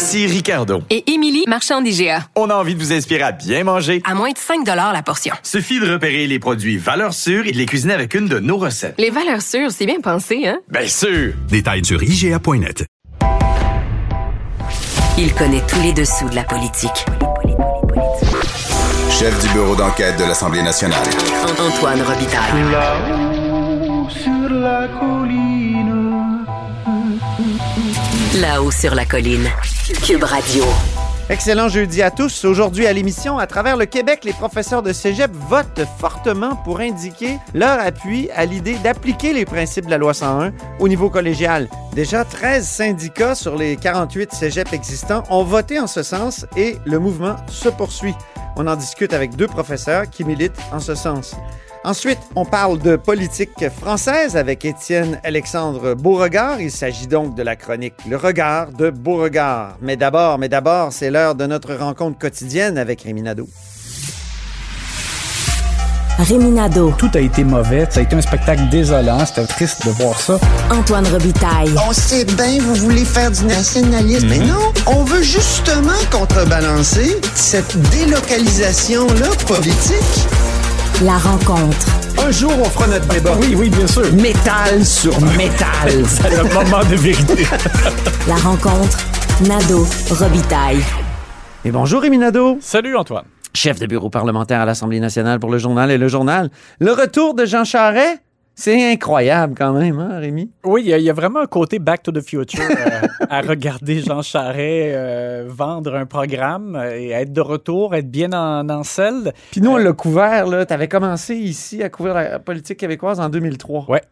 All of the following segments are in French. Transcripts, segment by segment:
Ici Ricardo. Et Émilie, marchand d'IGA. On a envie de vous inspirer à bien manger. À moins de 5 la portion. Suffit de repérer les produits valeurs sûres et de les cuisiner avec une de nos recettes. Les valeurs sûres, c'est bien pensé, hein? Bien sûr! Détails sur IGA.net. Il connaît tous les dessous de la politique. Chef du bureau d'enquête de l'Assemblée nationale. Antoine Robitaille. Là-haut sur la colline. Là-haut sur la colline. Cube Radio. Excellent jeudi à tous. Aujourd'hui à l'émission, à travers le Québec, les professeurs de cégep votent fortement pour indiquer leur appui à l'idée d'appliquer les principes de la loi 101 au niveau collégial. Déjà, 13 syndicats sur les 48 cégeps existants ont voté en ce sens et le mouvement se poursuit. On en discute avec deux professeurs qui militent en ce sens. Ensuite, on parle de politique française avec Étienne Alexandre Beauregard. Il s'agit donc de la chronique Le regard de Beauregard. Mais d'abord, mais d'abord, c'est l'heure de notre rencontre quotidienne avec Rémi Nadeau. Réminado, Tout a été mauvais. Ça a été un spectacle désolant. C'était triste de voir ça. Antoine Robitaille, On sait bien, vous voulez faire du nationalisme, mais non, on veut justement contrebalancer cette délocalisation-là politique. La rencontre. Un jour, on fera notre débat. Oui, oui, bien sûr. Métal sur métal. C'est le moment de vérité. La rencontre, Nado, Robitaille. Et bonjour Rémi Nadeau. Salut, Antoine. chef de bureau parlementaire à l'Assemblée nationale pour le journal et le journal. Le retour de Jean Charest, c'est incroyable quand même, hein, Rémi? Oui, il y, a- il y a vraiment un côté Back to the Future euh, à regarder Jean Charest euh, vendre un programme euh, et être de retour, être bien en, en selle. Puis nous, on l'a couvert, là. T'avais commencé ici à couvrir la politique québécoise en 2003. Ouais.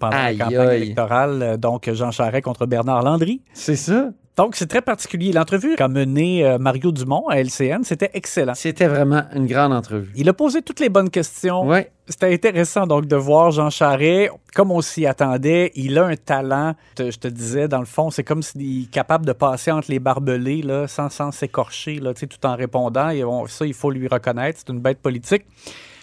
Pendant Aïe, la campagne aïe. électorale, euh, donc Jean Charest contre Bernard Landry. C'est ça. Donc, c'est très particulier. L'entrevue qu'a menée euh, Mario Dumont à LCN, c'était excellent. C'était vraiment une grande entrevue. Il a posé toutes les bonnes questions. Ouais. C'était intéressant donc de voir Jean Charest, comme on s'y attendait, il a un talent. Je te disais, dans le fond, c'est comme s'il est capable de passer entre les barbelés là, sans sans s'écorcher, sais, tout en répondant. Et on- ça, il faut lui reconnaître. C'est une bête politique.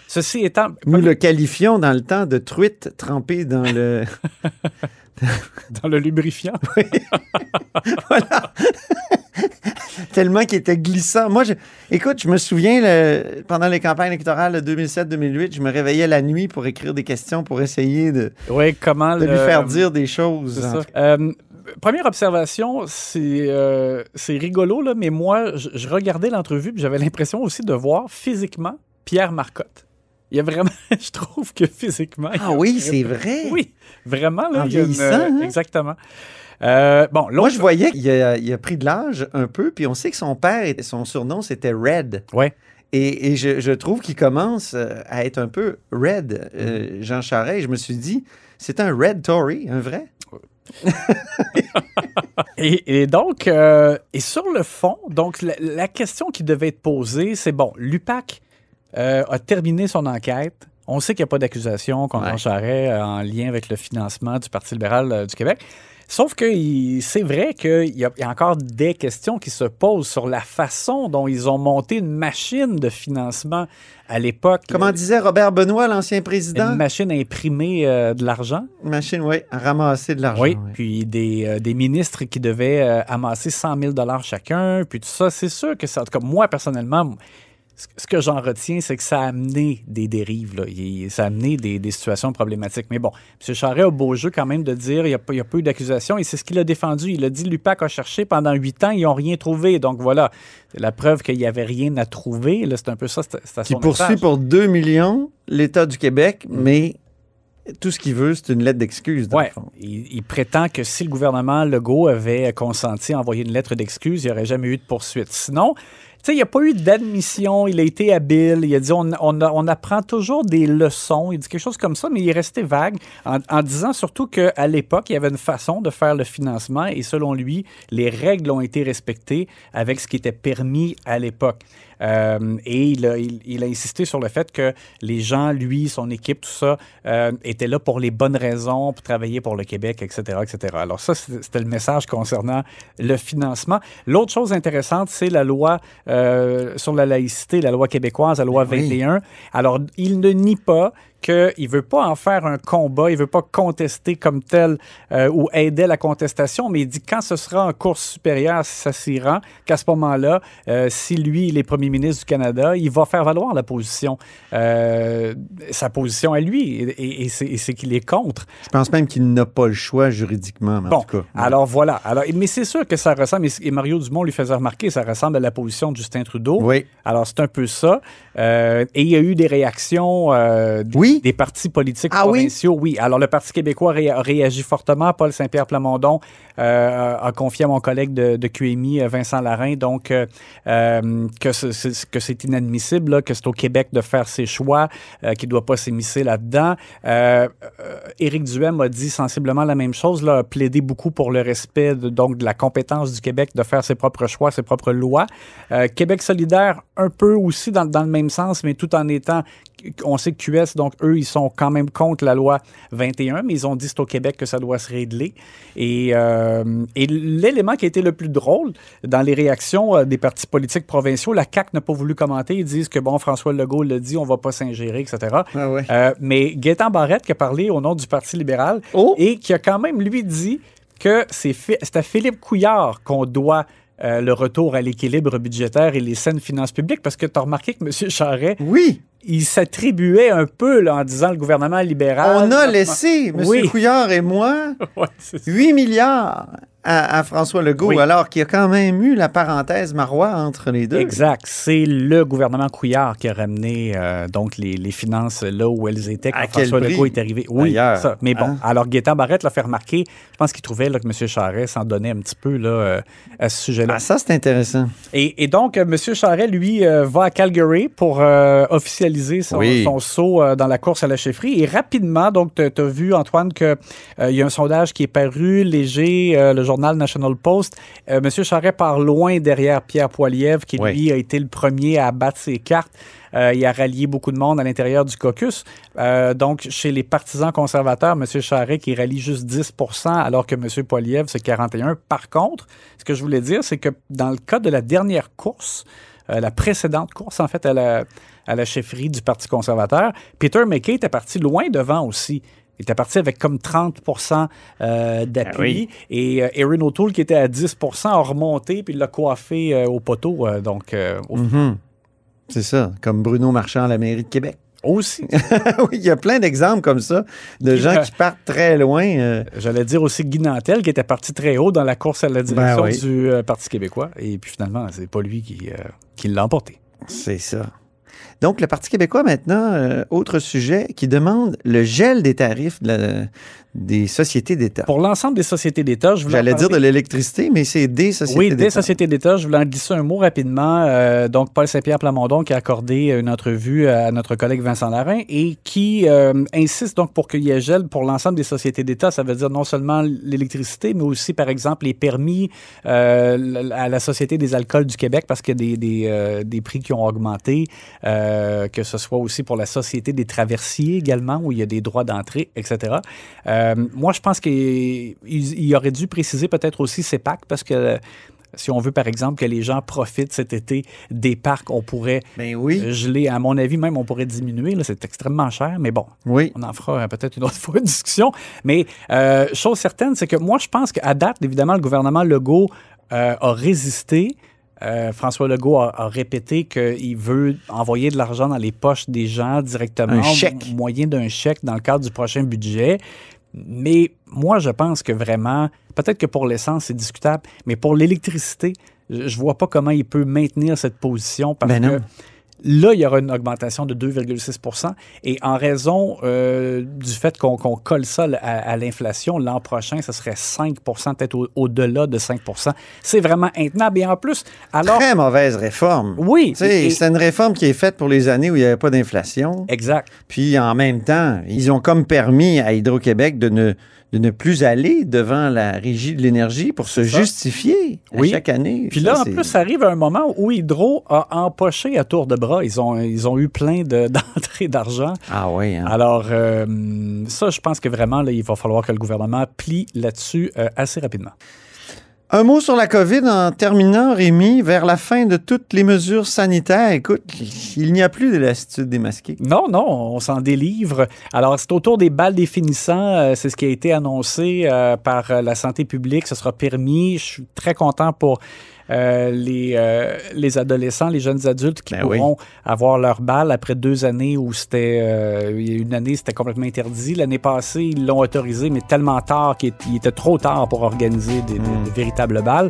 Ceci étant, Nous le qualifions dans le temps de truite trempée dans le... dans le lubrifiant, voilà. Tellement qu'il était glissant. Moi, je... écoute, je me souviens, le- pendant les campagnes électorales de 2007-2008, je me réveillais la nuit pour écrire des questions pour essayer de, oui, comment de le- lui faire dire des choses. Ça. Euh, première observation, c'est euh, c'est rigolo, là, mais moi, je, je regardais l'entrevue puis j'avais l'impression aussi de voir physiquement Pierre Marcotte. Il y a vraiment, je trouve que physiquement. Ah oui, c'est vrai. Oui, vraiment. Là, En il y a une- hein? Exactement. Euh, bon, Moi, je voyais qu'il a, il a pris de l'âge un peu, puis on sait que son père, son surnom, c'était Red. Ouais. Et, et je, je trouve qu'il commence euh, à être un peu Red, euh, Jean Charest. Je me suis dit, c'est un Red Tory, un vrai? Et, et donc, euh, et sur le fond, donc la, la question qui devait être posée, c'est bon, l'UPAC euh, a terminé son enquête. On sait qu'il n'y a pas d'accusation contre Ouais. Charest euh, en lien avec le financement du Parti libéral euh, du Québec. Sauf que c'est vrai qu'il y, a- il y a encore des questions qui se posent sur la façon dont ils ont monté une machine de financement à l'époque. Comment disait Robert Benoît, l'ancien président? Une machine à imprimer euh, de l'argent. Une machine, oui, à ramasser de l'argent. Oui, oui. puis des, euh, des ministres qui devaient euh, amasser 100 000 chacun, puis tout ça. C'est sûr que ça, en tout cas, moi, personnellement, ce que j'en retiens, c'est que ça a amené des dérives, là. Il- ça a amené des, des situations problématiques. Mais bon, M. Charest a beau jeu quand même de dire il n'y a, pas- il y a pas eu d'accusation, et c'est ce qu'il a défendu. Il a dit l'UPAC a cherché pendant huit ans, ils n'ont rien trouvé. Donc voilà, c'est la preuve qu'il n'y avait rien à trouver. C'est un peu ça, c'est Qui poursuit message. pour 2 millions l'État du Québec, mais tout ce qu'il veut, c'est une lettre d'excuse, il, il prétend que si le gouvernement Legault avait consenti à envoyer une lettre d'excuse, il n'y aurait jamais eu de poursuite. Sinon, sais, il n'y a pas eu d'admission, il a été habile, il a dit on, on, apprend toujours des leçons, il dit quelque chose comme ça, mais il est resté vague en, en disant surtout qu'à l'époque, il y avait une façon de faire le financement et selon lui, les règles ont été respectées avec ce qui était permis à l'époque. Euh, et il a, il- il a insisté sur le fait que les gens, lui, son équipe, tout ça, euh, étaient là pour les bonnes raisons, pour travailler pour le Québec, etc., etc. Alors ça, c'était le message concernant le financement. L'autre chose intéressante, c'est la loi euh, sur la laïcité, la loi québécoise, la loi Ben oui. 21. Alors, il ne nie pas qu'il ne veut pas en faire un combat, il ne veut pas contester comme tel euh, ou aider la contestation, mais il dit quand ce sera en cours supérieure, si ça s'y rend, qu'à ce moment-là, euh, si lui, il est premier ministre du Canada, il va faire valoir la position, euh, sa position à lui, et, c'est qu'il est contre. Je pense même qu'il n'a pas le choix juridiquement, mais en Bon, tout cas. alors voilà. Alors, mais c'est sûr que ça ressemble, et Mario Dumont lui faisait remarquer, ça ressemble à la position de Justin Trudeau. Oui. Alors, c'est un peu ça. Euh, et il y a eu des réactions euh, Oui? des partis politiques Ah oui? provinciaux. Oui? Alors, le Parti québécois ré- a réagi fortement. Paul Saint-Pierre Plamondon euh, a confié à mon collègue de, de QMI, Vincent Larin, donc, que ce- c'est inadmissible, là, que c'est au Québec de faire ses choix, qu'il ne doit pas s'émisser là-dedans. Euh, euh, Éric Duhem a dit sensiblement la même chose, là, a plaidé beaucoup pour le respect de, donc, de la compétence du Québec de faire ses propres choix, ses propres lois. Euh, Québec solidaire, un peu aussi dans le même sens, mais tout en étant, on sait que QS, donc eux, ils sont quand même contre la loi 21, mais ils ont dit c'est au Québec que ça doit se régler. Et, euh, et l'élément qui a été le plus drôle dans les réactions euh, des partis politiques provinciaux, la CAQ n'a pas voulu commenter. Ils disent que, bon, François Legault l'a dit, on va pas s'ingérer, etc. Ah ouais. Euh, mais Gaétan Barrette qui a parlé au nom du Parti libéral Oh! et qui a quand même, lui, dit que c'est à Philippe Couillard qu'on doit euh, le retour à l'équilibre budgétaire et les saines finances publiques parce que tu as remarqué que M. Charret, Oui, il s'attribuait un peu là, en disant le gouvernement libéral. on a laissé, M. Oui. Couillard et moi, Ouais, c'est ça. 8 milliards à, à François Legault, Oui. alors qu'il y a quand même eu la parenthèse marois entre les deux. Exact. C'est le gouvernement Couillard qui a ramené euh, donc les, les finances là où elles étaient quand À François Legault est arrivé. Oui, ça. Mais bon, hein? alors Gaétan Barrette l'a fait remarquer. Je pense qu'il trouvait là, que M. Charest s'en donnait un petit peu là, euh, à ce sujet-là. Ah, ça, c'est intéressant. Et, et donc, euh, M. Charret, lui, euh, va à Calgary pour officialiser son, Oui. son saut dans la course à la chefferie. Et rapidement, donc, tu as vu, Antoine, qu'il y a un sondage qui est paru léger, le journal National Post. Euh, M. Charret part loin derrière Pierre Poilievre, qui, Oui. lui, a été le premier à battre ses cartes. Euh, il a rallié beaucoup de monde à l'intérieur du caucus. Euh, donc, chez les partisans conservateurs, M. Charret qui rallie juste 10% alors que M. Poilievre, c'est 41 Par contre, ce que je voulais dire, c'est que dans le cas de la dernière course, euh, la précédente course, en fait, à la, à la chefferie du Parti conservateur, Peter McKay était parti loin devant aussi. Il était parti avec comme 30% euh, d'appui. Ah oui. Et euh, Erin O'Toole, qui était à 10% a remonté puis il l'a coiffé euh, au poteau. euh, donc, euh, au- Mhm. C'est ça, comme Bruno Marchand à la mairie de Québec. aussi. oui, il y a plein d'exemples comme ça, de Qui- gens qui partent très loin. J'allais dire aussi Guy Nantel, qui était parti très haut dans la course à la direction Ben oui. du Parti québécois. Et puis finalement, c'est pas lui qui, qui l'a emporté. C'est ça. Donc, le Parti québécois, maintenant, euh, autre sujet, qui demande le gel des tarifs de la- des sociétés d'État. Pour l'ensemble des sociétés d'État, je voulais J'allais dire de l'électricité, mais c'est des sociétés Oui, d'État. des sociétés d'État. Je voulais en glisser un mot rapidement. Euh, donc, Paul Saint-Pierre Plamondon qui a accordé une entrevue à notre collègue Vincent Larin et qui euh, insiste donc pour qu'il y ait gel pour l'ensemble des sociétés d'État. Ça veut dire non seulement l'électricité, mais aussi, par exemple, les permis euh, à la Société des alcools du Québec parce qu'il y a des, des, des prix qui ont augmenté, que ce soit aussi pour la Société des traversiers également, où il y a des droits d'entrée, etc. Euh, moi, je pense qu'il il- il aurait dû préciser peut-être aussi CEPAC parce que si on veut, par exemple, que les gens profitent cet été des parcs, on pourrait Ben oui, geler. À mon avis, même, on pourrait diminuer. C'est extrêmement cher, mais bon, oui. on en fera euh, peut-être une autre fois une discussion. Mais euh, chose certaine, c'est que moi, je pense qu'à date, évidemment, le gouvernement Legault euh, a résisté. Euh, François Legault a, a répété qu'il veut envoyer de l'argent dans les poches des gens directement, Un chèque. au moyen d'un chèque dans le cadre du prochain budget. Mais moi, je pense que vraiment, peut-être que pour l'essence, c'est discutable, mais pour l'électricité, je, je vois pas comment il peut maintenir cette position parce Ben que non. Là, il y aura une augmentation de 2,6% Et en raison euh, du fait qu'on colle ça à, à l'inflation, l'an prochain, ce serait 5% peut-être au- au-delà de 5% C'est vraiment intenable. Et en plus, alors. Très mauvaise réforme. Oui. C'est une réforme qui est faite pour les années où il n'y avait pas d'inflation. Exact. Puis en même temps, ils ont comme permis à Hydro-Québec de ne, de ne plus aller devant la régie de l'énergie pour se ça. justifier à Oui. chaque année. Puis Ça, là, en plus, ça arrive à un moment où Hydro a empoché à tour de bras. Ils ont, ils ont eu plein de- d'entrées d'argent. Ah oui. hein. Alors, euh, ça, je pense que vraiment, là, il va falloir que le gouvernement plie là-dessus euh, assez rapidement. Un mot sur la COVID en terminant, Rémi. Vers la fin de toutes les mesures sanitaires, écoute, il n'y a plus de lassitude démasquée. Non, non, on s'en délivre. Alors, c'est autour des balles définissants. euh, c'est ce qui a été annoncé euh, par euh, la santé publique. Ce sera permis. Je suis très content pour euh, les, euh, les adolescents, les jeunes adultes qui Ben oui. pourront avoir leur balle après deux années où c'était euh, une année c'était complètement interdit. L'année passée, ils l'ont autorisé, mais tellement tard qu'il était- trop tard pour organiser des, des- Hmm. des véritables balles.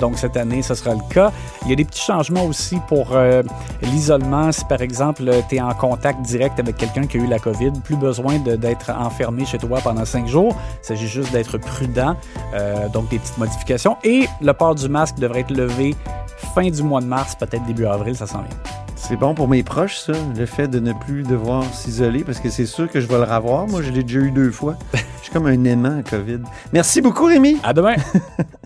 Donc cette année, ce sera le cas. Il y a des petits changements aussi pour l'isolement. Si par exemple, tu es en contact direct avec quelqu'un qui a eu la COVID, plus besoin d'être enfermé chez toi pendant cinq jours. Il s'agit juste d'être prudent. Donc des petites modifications. Et le port du masque devrait être levé fin du mois de mars, peut-être début avril, ça s'en vient. C'est bon pour mes proches, ça, le fait de ne plus devoir s'isoler, parce que c'est sûr que je vais le revoir. Moi, je l'ai déjà eu deux fois. Je suis comme un aimant à COVID. Merci beaucoup, Rémi. À demain!